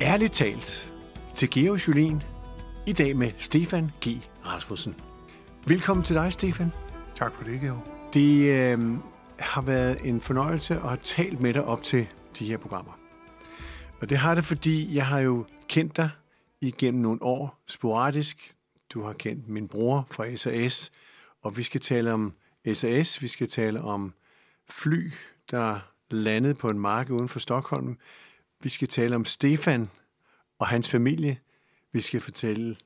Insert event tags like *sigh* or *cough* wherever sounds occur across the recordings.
Ærligt talt til Georg Jolien, i dag med Stefan G. Rasmussen. Velkommen til dig, Stefan. Tak for det, Georg. Det øh, har været en fornøjelse at have talt med dig op til de her programmer. Og det har det, fordi jeg har jo kendt dig igennem nogle år sporadisk. Du har kendt min bror fra SAS, og vi skal tale om SAS, vi skal tale om fly, der landede på en mark uden for Stockholm. Vi skal tale om Stefan og hans familie. Vi skal fortælle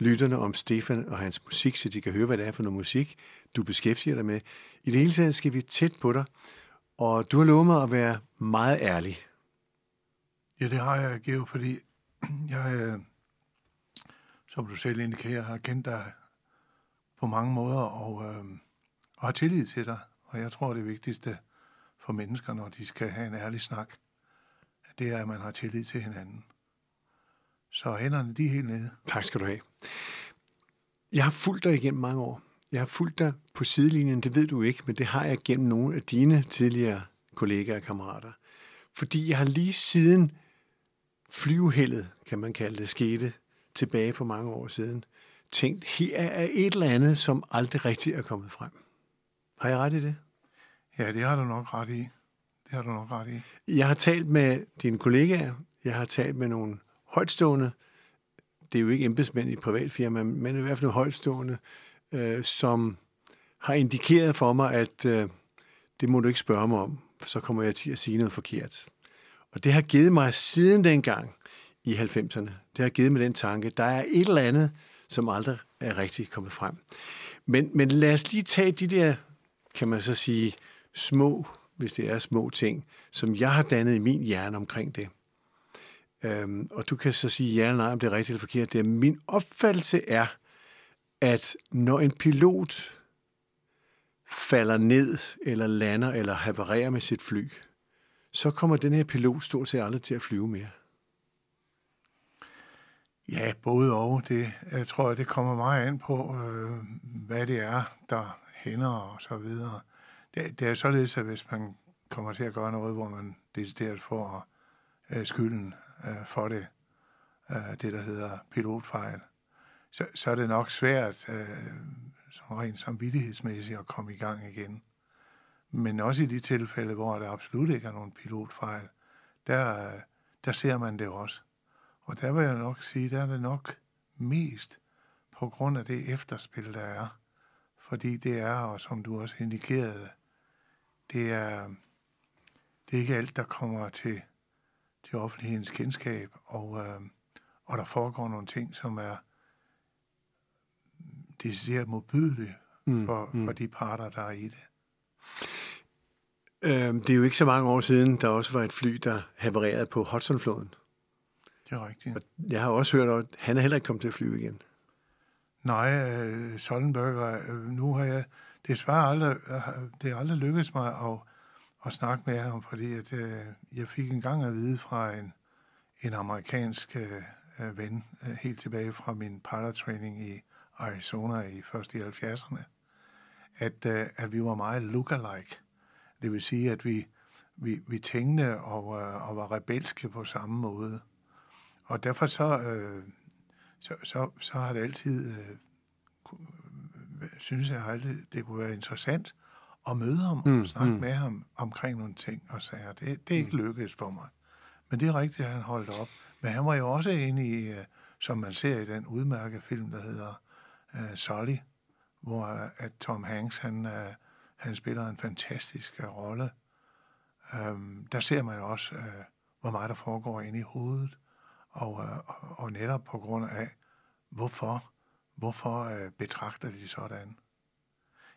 lytterne om Stefan og hans musik, så de kan høre, hvad det er for noget musik, du beskæftiger dig med. I det hele taget skal vi tæt på dig, og du har lovet mig at være meget ærlig. Ja, det har jeg, Geo, fordi jeg, øh, som du selv indikerer, har kendt dig på mange måder og, øh, og har tillid til dig. Og jeg tror, det vigtigste for mennesker, når de skal have en ærlig snak, det er, at man har tillid til hinanden. Så hænderne, de er helt nede. Tak skal du have. Jeg har fulgt dig igennem mange år. Jeg har fulgt dig på sidelinjen, det ved du ikke, men det har jeg gennem nogle af dine tidligere kollegaer og kammerater. Fordi jeg har lige siden flyveheldet, kan man kalde det, skete tilbage for mange år siden, tænkt, her er et eller andet, som aldrig rigtig er kommet frem. Har jeg ret i det? Ja, det har du nok ret i. Det har du nok ret i. Jeg har talt med dine kollegaer, jeg har talt med nogle højtstående, det er jo ikke embedsmænd i et privat firma, men i hvert fald nogle højtstående, øh, som har indikeret for mig, at øh, det må du ikke spørge mig om, for så kommer jeg til at sige noget forkert. Og det har givet mig siden dengang i 90'erne, det har givet mig den tanke, der er et eller andet, som aldrig er rigtig kommet frem. Men, men lad os lige tage de der, kan man så sige, små, hvis det er små ting, som jeg har dannet i min hjerne omkring det. Øhm, og du kan så sige ja eller nej, om det er rigtigt eller forkert. Det er, min opfattelse er, at når en pilot falder ned, eller lander, eller havererer med sit fly, så kommer den her pilot stort set aldrig til at flyve mere. Ja, både og. Det, jeg tror, det kommer meget an på, øh, hvad det er, der hænder og så videre. Det, det er således, at hvis man kommer til at gøre noget, hvor man decideret får øh, skylden øh, for det, øh, det der hedder pilotfejl, så, så er det nok svært øh, som rent samvittighedsmæssigt at komme i gang igen. Men også i de tilfælde, hvor der absolut ikke er nogen pilotfejl, der, der ser man det også. Og der vil jeg nok sige, der er det nok mest på grund af det efterspil, der er. Fordi det er, og som du også indikerede, det er, det er ikke alt, der kommer til, til offentlighedens kendskab, og, øh, og der foregår nogle ting, som er decideret modbydelige mm, for, mm. for de parter, der er i det. Øhm, det er jo ikke så mange år siden, der også var et fly, der havererede på Hudsonfloden. Det er rigtigt. Og jeg har også hørt, at han er heller ikke kommet til at flyve igen. Nej, øh, Sollenberger, øh, nu har jeg desværre aldrig, øh, det er aldrig lykkedes mig at, at snakke med ham, fordi at, øh, jeg fik en gang at vide fra en, en amerikansk øh, øh, ven, øh, helt tilbage fra min pilot-training i Arizona i først i 70'erne, at, øh, at vi var meget look-alike. Det vil sige, at vi, vi, vi tænkte og, øh, og var rebelske på samme måde. Og derfor så, øh, så, så, så har det altid, øh, synes jeg aldrig, det kunne være interessant at møde ham mm, og snakke mm. med ham omkring nogle ting og sager. Det, det er ikke mm. lykkedes for mig. Men det er rigtigt, at han holdt op. Men han var jo også inde i, øh, som man ser i den udmærkede film, der hedder uh, Sully, hvor uh, at Tom Hanks, han, uh, han spiller en fantastisk uh, rolle. Um, der ser man jo også, uh, hvor meget der foregår inde i hovedet. Og, uh, og netop på grund af, hvorfor, hvorfor uh, betragter de sådan.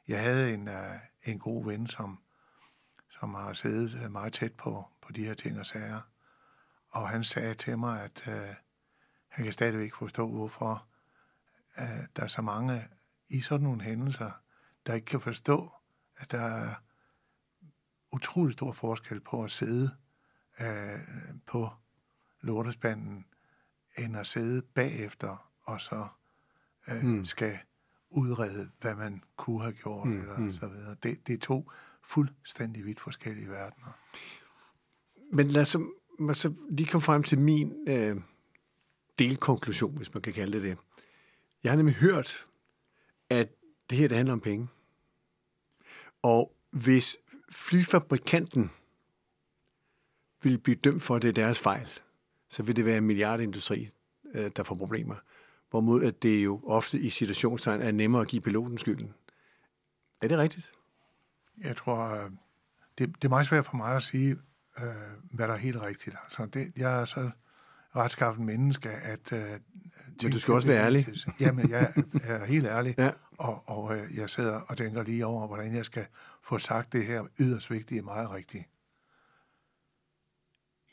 Jeg havde en, øh, en god ven, som, som har siddet øh, meget tæt på, på de her ting og sager. Og han sagde til mig, at øh, han kan stadigvæk forstå, hvorfor øh, der er så mange i sådan nogle hændelser, der ikke kan forstå, at der er utrolig stor forskel på at sidde øh, på lortespanden, end at sidde bagefter og så uh, mm. skal udrede, hvad man kunne have gjort, mm, eller mm. så videre. Det, det er to fuldstændig vidt forskellige verdener. Men lad os mig så lige komme frem til min øh, delkonklusion, hvis man kan kalde det det. Jeg har nemlig hørt, at det her det handler om penge. Og hvis flyfabrikanten vil blive dømt for, at det er deres fejl, så vil det være en milliardindustri, øh, der får problemer. Hvorimod at det jo ofte i situationstegn er nemmere at give piloten skylden. Er det rigtigt? Jeg tror, øh, det, det er meget svært for mig at sige, øh, hvad der er helt rigtigt. Altså, det, jeg er så retskaffen menneske, at... Øh, Men du skal også være ærlig. Jamen, jeg, jeg er helt ærlig, *laughs* ja. og, og øh, jeg sidder og tænker lige over, hvordan jeg skal få sagt det her yderst vigtige meget rigtigt.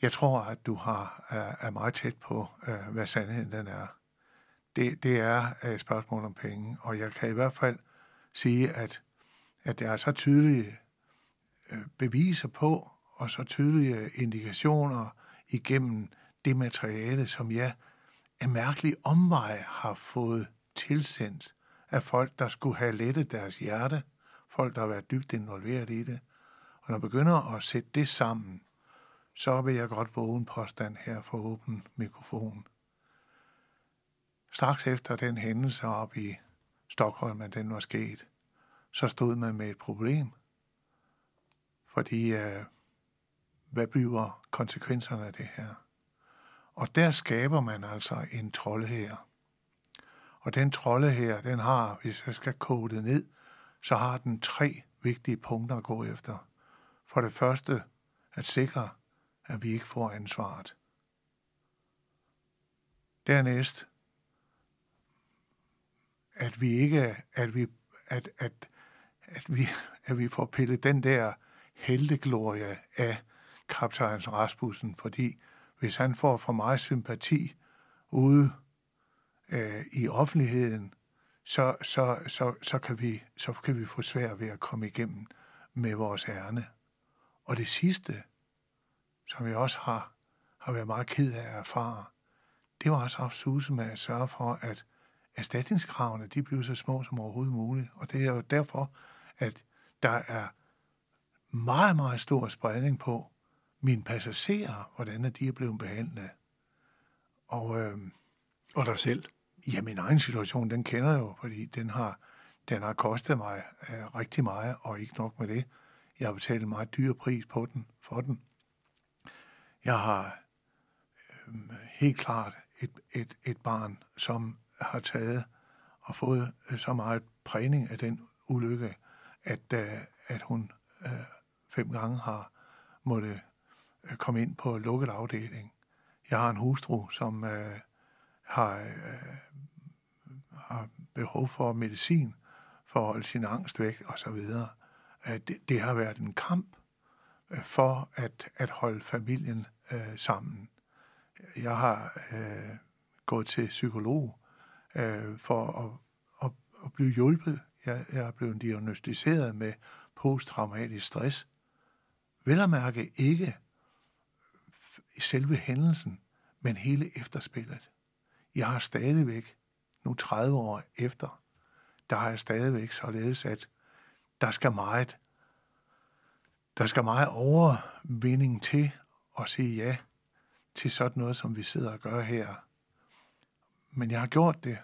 Jeg tror, at du har, er, er meget tæt på, øh, hvad sandheden den er. Det, det er øh, et spørgsmål om penge, og jeg kan i hvert fald sige, at, at der er så tydelige øh, beviser på, og så tydelige indikationer igennem det materiale, som jeg af mærkelig omvej har fået tilsendt af folk, der skulle have lettet deres hjerte, folk, der har været dybt involveret i det. Og når man begynder at sætte det sammen, så vil jeg godt våge en påstand her for åben mikrofon. Straks efter den hændelse op i Stockholm, at den var sket, så stod man med et problem. Fordi, øh, hvad bliver konsekvenserne af det her? Og der skaber man altså en trolde her. Og den trolde her, den har, hvis jeg skal kode det ned, så har den tre vigtige punkter at gå efter. For det første, at sikre, at vi ikke får ansvaret. Dernæst, at vi ikke, at vi, at, at, at vi, at vi får pillet den der helteglorie af kaptajn Rasmussen, fordi hvis han får for meget sympati ude øh, i offentligheden, så, så, så, så, kan vi, så kan vi få svært ved at komme igennem med vores ærne. Og det sidste, som jeg også har, har været meget ked af at erfare, det var også opsuse med at sørge for, at erstatningskravene de bliver så små som overhovedet muligt. Og det er jo derfor, at der er meget, meget stor spredning på mine passagerer, hvordan de er blevet behandlet. Og, øh, og dig selv? Ja, min egen situation, den kender jeg jo, fordi den har, den har kostet mig øh, rigtig meget, og ikke nok med det. Jeg har betalt en meget dyr pris på den, for den. Jeg har øh, helt klart et, et, et barn, som har taget og fået øh, så meget prægning af den ulykke, at, øh, at hun øh, fem gange har måtte øh, komme ind på lukket afdeling. Jeg har en hustru, som øh, har, øh, har behov for medicin for at holde sin angst væk og så videre. Det, det har været en kamp for at, at holde familien øh, sammen. Jeg har øh, gået til psykolog øh, for at, at, at blive hjulpet. Jeg, jeg er blevet diagnostiseret med posttraumatisk stress. Vel at mærke ikke selve hændelsen, men hele efterspillet. Jeg har stadigvæk, nu 30 år efter, der har jeg stadigvæk således, at der skal meget, der skal meget overvinding til at sige ja til sådan noget, som vi sidder og gør her. Men jeg har gjort det,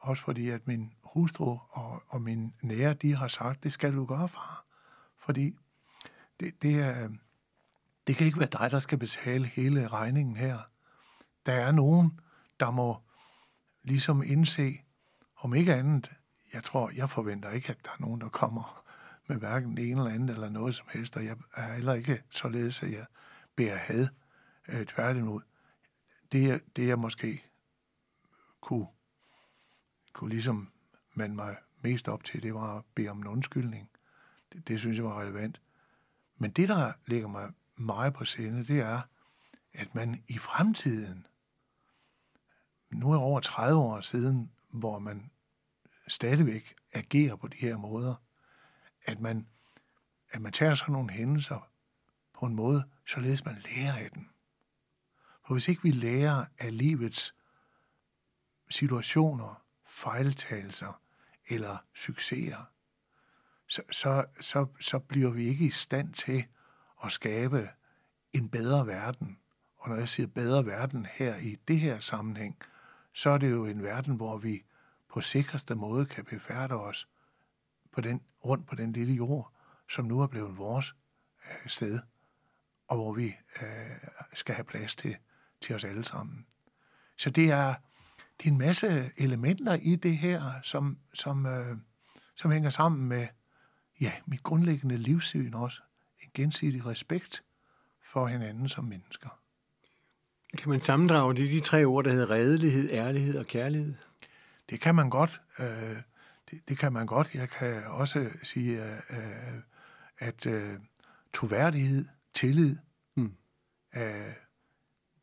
også fordi at min hustru og, og min nære, de har sagt, det skal du gøre, far. Fordi det, det, er, det kan ikke være dig, der skal betale hele regningen her. Der er nogen, der må ligesom indse, om ikke andet, jeg tror, jeg forventer ikke, at der er nogen, der kommer med hverken det ene eller andet eller noget som helst, og jeg er heller ikke således, at jeg bærer had øh, tværtimod. Det, det er måske kunne, kunne ligesom man mig mest op til, det var at bede om en undskyldning. Det, det synes jeg var relevant. Men det, der ligger mig meget på sinde, det er, at man i fremtiden, nu er over 30 år siden, hvor man stadigvæk agerer på de her måder, at man, at man tager sådan nogle hændelser på en måde, således man lærer af den. For hvis ikke vi lærer af livets situationer, fejltagelser eller succeser, så, så, så, så bliver vi ikke i stand til at skabe en bedre verden Og når jeg siger bedre verden her i det her sammenhæng, så er det jo en verden, hvor vi på sikreste måde kan befærde os på den, rundt på den lille jord, som nu er blevet vores øh, sted, og hvor vi øh, skal have plads til, til os alle sammen. Så det er, det er en masse elementer i det her, som, som, øh, som hænger sammen med ja, mit grundlæggende livssyn også. En gensidig respekt for hinanden som mennesker. Kan man sammendrage det de tre ord, der hedder redelighed, ærlighed og kærlighed? Det kan man godt. Øh, det, det kan man godt. Jeg kan også sige, øh, at øh, troværdighed, tillid, mm. øh,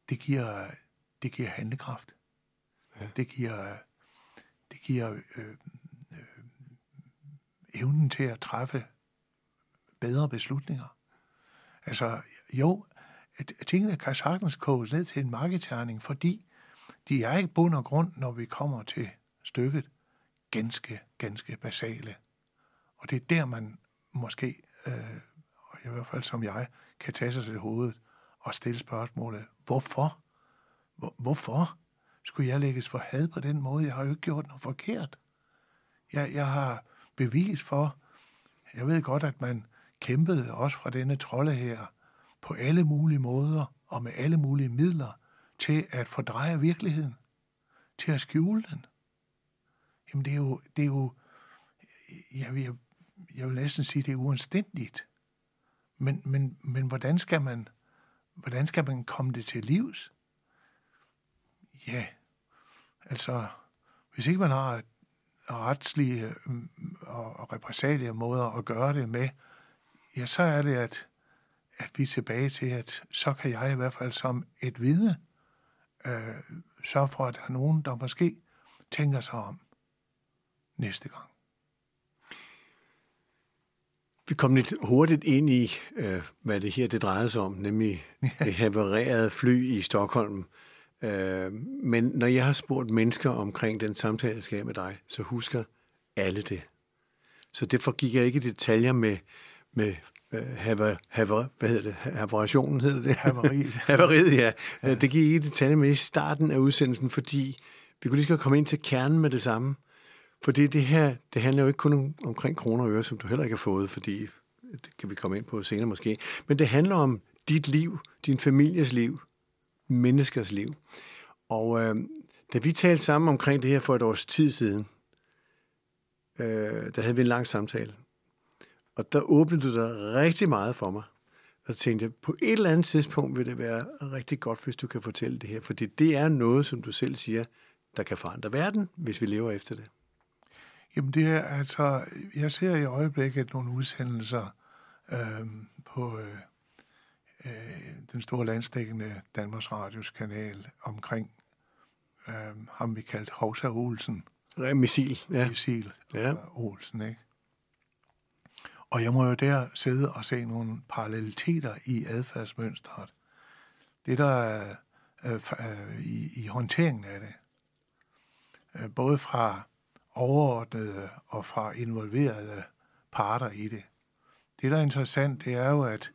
det, giver, det giver handlekraft. Ja. Det giver, det giver øh, øh, evnen til at træffe bedre beslutninger. Altså, jo, tingene kan sagtens koges ned til en markedterning, fordi de er ikke bund og grund, når vi kommer til stykket, ganske, ganske basale. Og det er der, man måske, øh, og i hvert fald som jeg, kan tage sig til hovedet og stille spørgsmålet, hvorfor? Hvor, hvorfor skulle jeg lægges for had på den måde? Jeg har jo ikke gjort noget forkert. Jeg, jeg har bevis for, jeg ved godt, at man kæmpede også fra denne trolde her på alle mulige måder og med alle mulige midler til at fordreje virkeligheden, til at skjule den. Jamen det er jo, det er jo jeg, vil, jeg vil næsten sige, det er uanstændigt. Men, men, men hvordan skal man hvordan skal man komme det til livs? Ja, altså, hvis ikke man har retslige mm, og repressalie måder at gøre det med, ja, så er det, at, at vi er tilbage til, at så kan jeg i hvert fald som et vidne øh, sørge for, at der er nogen, der måske tænker sig om næste gang. Vi kom lidt hurtigt ind i, øh, hvad det her det drejede sig om, nemlig *laughs* det havererede fly i Stockholm. Øh, men når jeg har spurgt mennesker omkring den samtale, jeg skal med dig, så husker alle det. Så derfor gik jeg ikke i detaljer med, med øh, haver, haver, hvad hedder det? Havarationen hedder det? Havariet. *laughs* Havariet, ja. ja. Det gik ikke i detaljer med i starten af udsendelsen, fordi vi kunne lige så komme ind til kernen med det samme. Fordi det her, det handler jo ikke kun om, omkring kroner og øre, som du heller ikke har fået, fordi det kan vi komme ind på senere måske. Men det handler om dit liv, din families liv, menneskers liv. Og øh, da vi talte sammen omkring det her for et års tid siden, øh, der havde vi en lang samtale. Og der åbnede du dig rigtig meget for mig. Og så tænkte jeg, på et eller andet tidspunkt vil det være rigtig godt, hvis du kan fortælle det her. Fordi det er noget, som du selv siger, der kan forandre verden, hvis vi lever efter det. Jamen det er altså, jeg ser i øjeblikket nogle udsendelser øh, på øh, øh, den store landstækkende Danmarks Radios kanal omkring øh, ham vi kaldt Hovsa Olsen. Missil, ja. Missil ja. Olsen, ikke? Og jeg må jo der sidde og se nogle paralleliteter i adfærdsmønstret. Det der er øh, øh, i, i håndteringen af det. Øh, både fra overordnede og fra involverede parter i det. Det, der er interessant, det er jo, at,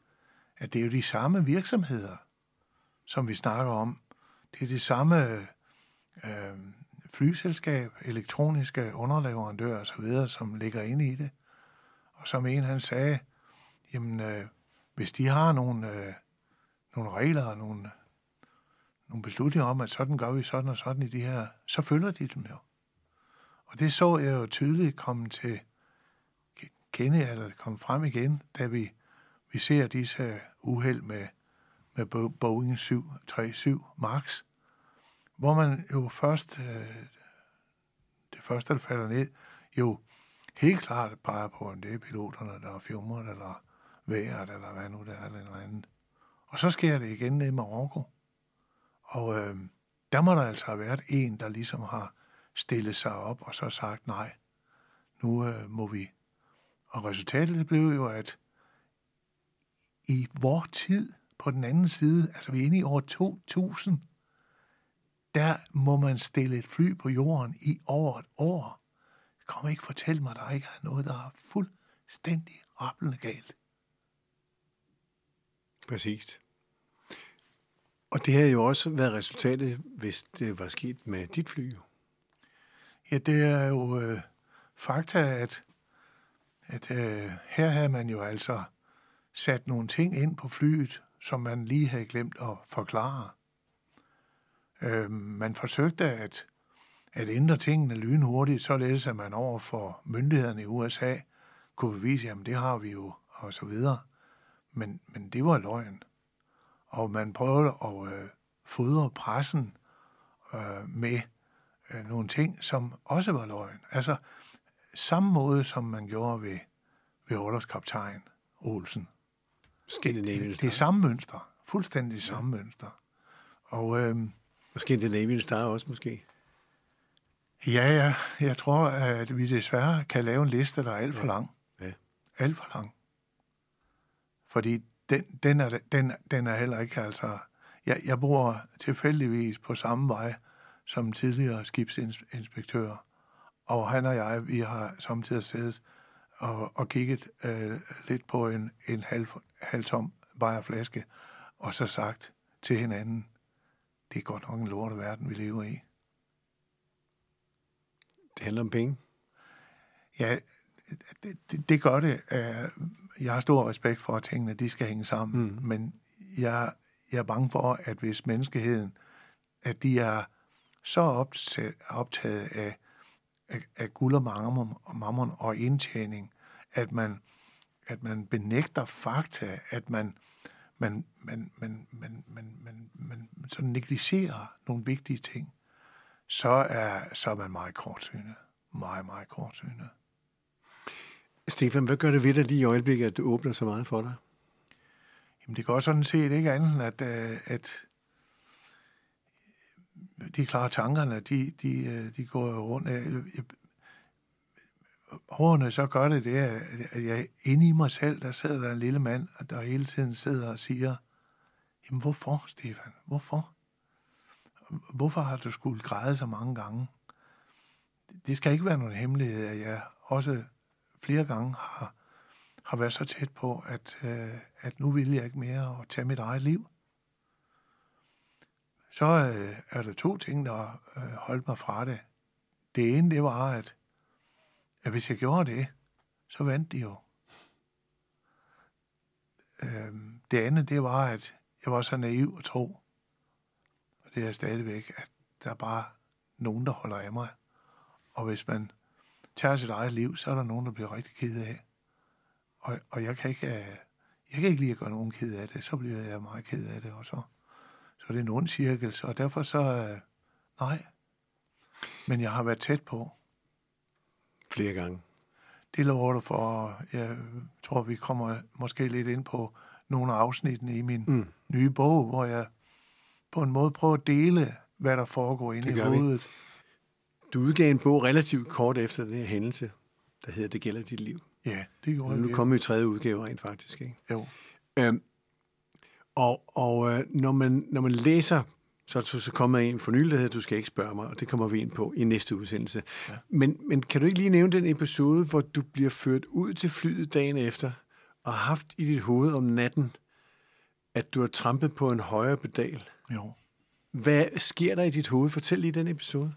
at det er jo de samme virksomheder, som vi snakker om. Det er det samme øh, flyselskab, elektroniske underleverandører osv., som ligger inde i det. Og som en han sagde, jamen, øh, hvis de har nogle, øh, nogle regler og nogle, nogle beslutninger om, at sådan gør vi sådan og sådan i de her, så følger de dem jo. Og det så jeg jo tydeligt komme til kende, eller komme frem igen, da vi, vi ser disse uheld med, med Boeing 737 MAX, hvor man jo først, øh, det første, der falder ned, jo helt klart peger på, om det er piloterne, der er fjumret, eller vejret, eller hvad nu det er, eller andet. Og så sker det igen ned i Marokko. Og øh, der må der altså have været en, der ligesom har stillet sig op og så sagt nej. Nu øh, må vi. Og resultatet blev jo, at i vor tid på den anden side, altså vi er inde i år 2000, der må man stille et fly på jorden i over et år. Kom ikke fortælle mig, at der ikke er noget, der er fuldstændig rappelende galt. Præcis. Og det har jo også været resultatet, hvis det var sket med dit fly. Ja, det er jo øh, fakta, at, at øh, her havde man jo altså sat nogle ting ind på flyet, som man lige havde glemt at forklare. Øh, man forsøgte at, at ændre tingene lynhurtigt, således at man over for myndighederne i USA kunne bevise, at det har vi jo, og så videre. Men, men det var løgn. Og man prøvede at øh, fodre pressen øh, med øh, nogle ting, som også var løgn. Altså, samme måde, som man gjorde ved, ved Orlogskaptajn Olsen. Scandinavian Det, det er samme mønster. Fuldstændig samme ja. mønster. Og, øh, Og Scandinavian Star også måske. ja, ja, jeg tror, at vi desværre kan lave en liste, der er alt for Ja. lang. Ja. Alt for lang. Fordi den, den, er, den, den er heller ikke, altså... Jeg, jeg bor tilfældigvis på samme vej som tidligere skibsinspektør. Og han og jeg, vi har samtidig siddet og, og kigget øh, lidt på en, en halv, halvtom bajerflaske, og så sagt til hinanden, det er godt nok en lorte verden, vi lever i. Det handler om penge. Ja, det, det, det gør det. Øh, Jeg har stor respekt for, at tingene de skal hænge sammen, mm. men jeg, jeg er bange for, at hvis menneskeheden, at de er så optaget, optaget af, af, af guld og mammon, og mammon og indtjening, at man, at man benægter fakta, at man, man, man, man, man, man, man, man, man så negligerer nogle vigtige ting, så er, så er man meget kortsynet. Meget, meget kortsynet. Stefan, hvad gør det ved dig lige i øjeblikket, at du åbner så meget for dig? Jamen, det går sådan set ikke andet, end at, de klare tankerne, de, de, øh, de går rundt. Jeg, årene så gør det det, at jeg inde i mig selv, der sidder der en lille mand, der hele tiden sidder og siger, jamen hvorfor, Stefan? Hvorfor? Hvorfor har du skulle græde så mange gange? Det skal ikke være nogen hemmelighed, at jeg også flere gange har, har været så tæt på, at, øh, at nu vil jeg ikke mere at tage mit eget liv. Så øh, er der to ting, der øh, holdt mig fra det. Det ene, det var, at, at hvis jeg gjorde det, så vandt de jo. Øh, det andet, det var, at jeg var så naiv og tro, og det er stadigvæk, at der er bare nogen, der holder af mig. Og hvis man tager sit eget liv, så er der nogen, der bliver rigtig ked af. Og, og jeg kan ikke, øh, jeg kan ikke lide at gøre nogen ked af det, så bliver jeg meget ked af det, og så, så er det en ond cirkel, så derfor så, øh, nej. Men jeg har været tæt på. Flere gange. Det lover du for, jeg tror, vi kommer måske lidt ind på nogle af afsnittene i min mm. nye bog, hvor jeg på en måde prøver at dele, hvad der foregår inde i gør vi. hovedet. Du udgav en bog relativt kort efter den her hændelse, der hedder Det gælder dit liv. Ja, det gjorde Og jeg. nu kommer jo tredje udgave rent faktisk. Ikke? Jo. Øhm, og og øh, når, man, når man læser, så er der så kommet en for nylig, du skal ikke spørge mig, og det kommer vi ind på i næste udsendelse. Ja. Men, men kan du ikke lige nævne den episode, hvor du bliver ført ud til flyet dagen efter, og har haft i dit hoved om natten, at du har trampet på en højere pedal? Jo. Hvad sker der i dit hoved? Fortæl lige den episode.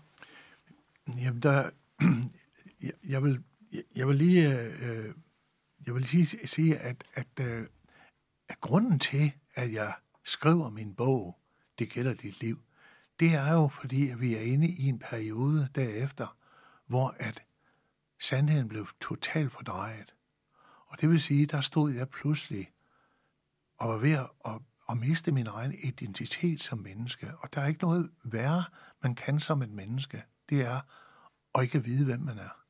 Jamen, der, *clears throat* jeg, jeg, vil, jeg, jeg vil lige, øh, jeg vil lige sige- sige, at, at, øh, at grunden til, at jeg skriver min bog, Det gælder dit liv, det er jo fordi, at vi er inde i en periode derefter, hvor at sandheden blev totalt fordrejet. Og det vil sige, der stod jeg pludselig og var ved at, at, at miste min egen identitet som menneske. Og der er ikke noget værre, man kan som et menneske. Det er at ikke vide, hvem man er.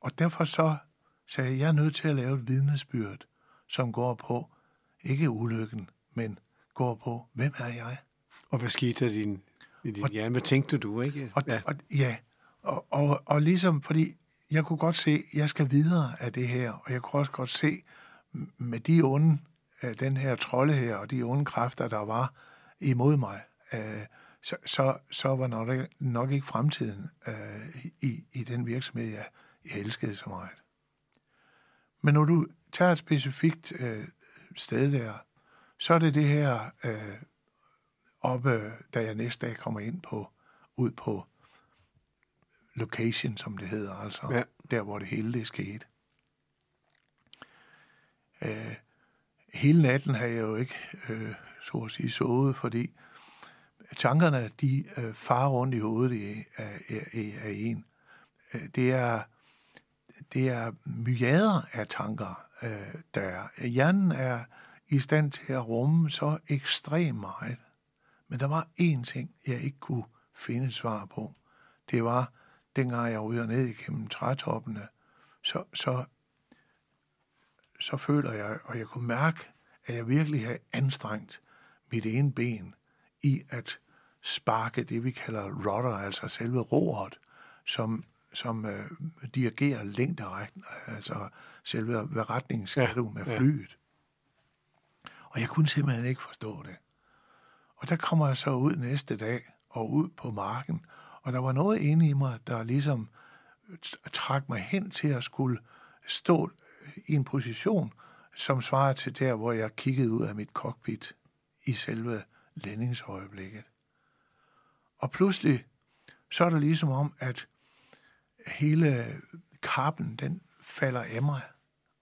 Og derfor så sagde jeg, jeg er nødt til at lave et vidnesbyrd, som går på, ikke ulykken, men går på, hvem er jeg? Og hvad skete der i din, i din Og- hjerne? Hvad tænkte du, ikke? Og, ja. Og, ja, og, og, og ligesom, fordi jeg kunne godt se, at jeg skal videre af det her, og jeg kunne også godt se, med de onde, øh, den her trolde her, og de onde kræfter, der var imod mig, øh, så, så, så var nok, ikke- nok ikke fremtiden øh, i, i den virksomhed, jeg, jeg elskede så meget. Men når du tager et specifikt øh, sted der, så er det det her øh, oppe, da jeg næste dag kommer ind på, ud på location, som det hedder, altså Ja. der, hvor det hele det skete. Øh, hele natten har jeg jo ikke, øh, så at sige, sovet, fordi tankerne, de øh, farer rundt i hovedet af, af, af en. Øh, det er, det er myriader af tanker, øh, der er. Hjernen er i stand til at rumme så ekstremt meget. Men der var én ting, jeg ikke kunne finde svar på. Det var, dengang jeg ryger ned igennem trætoppene, så, så, så føler jeg, og jeg kunne mærke, at jeg virkelig havde anstrengt mit ene ben i at sparke det, vi kalder rotter, altså selve roret, som, som øh, dirigerer længderetning, altså selve, hvad retning skal Ja, du med ja. flyet. Og jeg kunne simpelthen ikke forstå det. Og der kommer jeg så ud næste dag og ud på marken, og der var noget inde i mig, der ligesom trak mig hen til at skulle stå i en position, som svarer til der, hvor jeg kiggede ud af mit cockpit i selve landingsøjeblikket. Og pludselig, så er det ligesom om, at hele kappen, den falder af mig,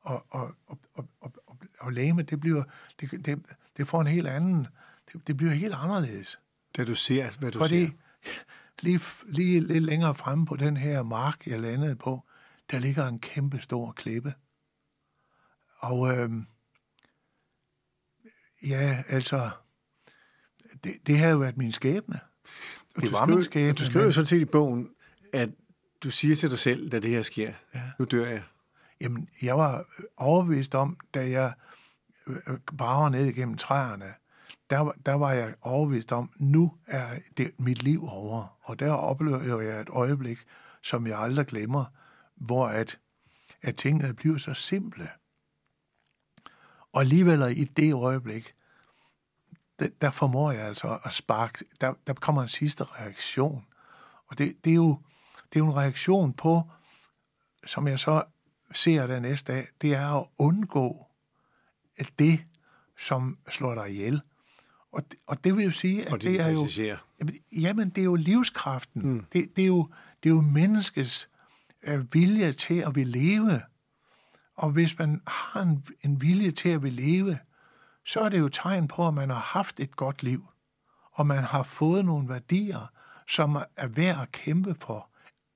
og, og, og, og, og, og, læme, det bliver, det, det, det får en helt anden, det, det bliver helt anderledes. Da du ser, hvad du Fordi ser. lige, lige lidt længere fremme på den her mark, jeg landede på, der ligger en kæmpe stor klippe. Og øhm, ja, altså, det, det havde jo været min skæbne. Og det var min skæbne, Du skriver jo sådan set i bogen, at du siger til dig selv, da det her sker, Ja. nu dør jeg. Jamen, jeg var overbevist om, da jeg øh, brager ned igennem træerne, der, var- der var jeg overbevist om, nu er det mit liv over. Og der oplever jeg et øjeblik, som jeg aldrig glemmer, hvor at, at tingene bliver så simple. Og alligevel i det øjeblik, der, der formår jeg altså at sparke, der, der kommer en sidste reaktion. Og det, det, er jo, det er jo en reaktion på, som jeg så ser den næste dag, det er at undgå at det, som slår dig ihjel. Og det, og det vil jo sige, at Og det er jo... passagerer. Jamen, jamen, det er jo livskraften. Mm. Det, det, er jo, det er jo menneskets øh, vilje til at ville leve. Og hvis man har en, en vilje til at ville leve, så er det jo tegn på, at man har haft et godt liv. Og man har fået nogle værdier, som er værd at kæmpe for.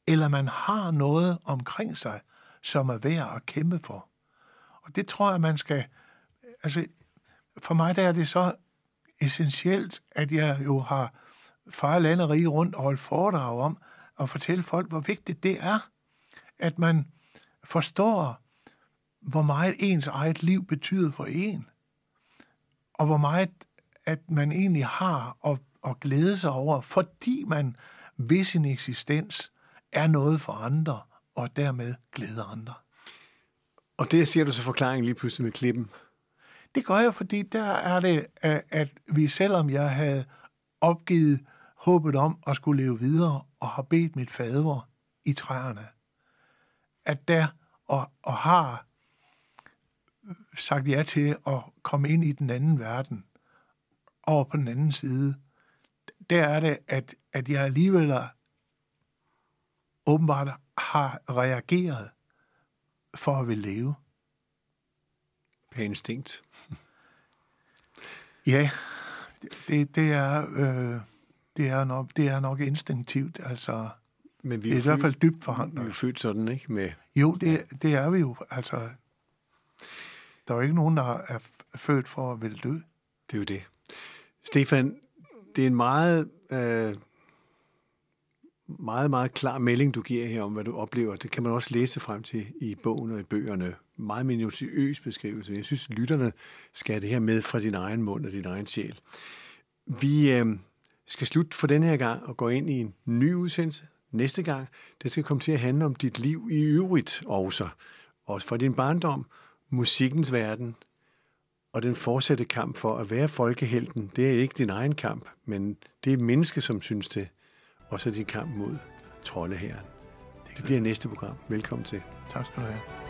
Eller man har noget omkring sig, som er værd at kæmpe for. Og det tror jeg, man skal... Altså, for mig der er det så essentielt, at jeg jo har far land og rige rundt og holdt foredrag om at fortælle folk, hvor vigtigt det er, at man forstår, hvor meget ens eget liv betyder for en, og hvor meget at man egentlig har at, at glæde sig over, fordi man ved sin eksistens er noget for andre, og dermed glæder andre. Og det siger du så forklaringen lige pludselig med klippen. Det gør jeg, fordi der er det, at at vi selvom jeg havde opgivet håbet om at skulle leve videre, og har bedt mit fader i træerne, at der og, og har sagt ja til at komme ind i den anden verden, over på den anden side, der er det, at, at jeg alligevel åbenbart har reageret for at vil leve. Per instinkt. *laughs* Ja, det, det, er, øh, det, er nok, det er nok instinktivt. Altså, Men vi det er i hvert fald dybt Vi er forhandlet. født sådan, ikke? Med, Jo, det, det er vi jo. Altså, der er jo ikke nogen, der er født for at ville dø. det er jo det. Stefan, det er en meget, øh, meget, meget klar melding, du giver her om, hvad du oplever. Det kan man også læse frem til i bogen og i bøgerne. Meget minutiøs beskrivelse. Jeg synes, lytterne skal have det her med fra din egen mund og din egen sjæl. Vi øh, skal slutte for denne her gang og gå ind i en ny udsendelse næste gang. Det skal komme til at handle om dit liv i øvrigt også. Også for din barndom, musikkens verden, og den fortsatte kamp for at være folkehelten, det er ikke din egen kamp, men det er menneske, som synes det. Og så din kamp mod troldehæren. Det bliver næste program. Velkommen til. Tak skal du have.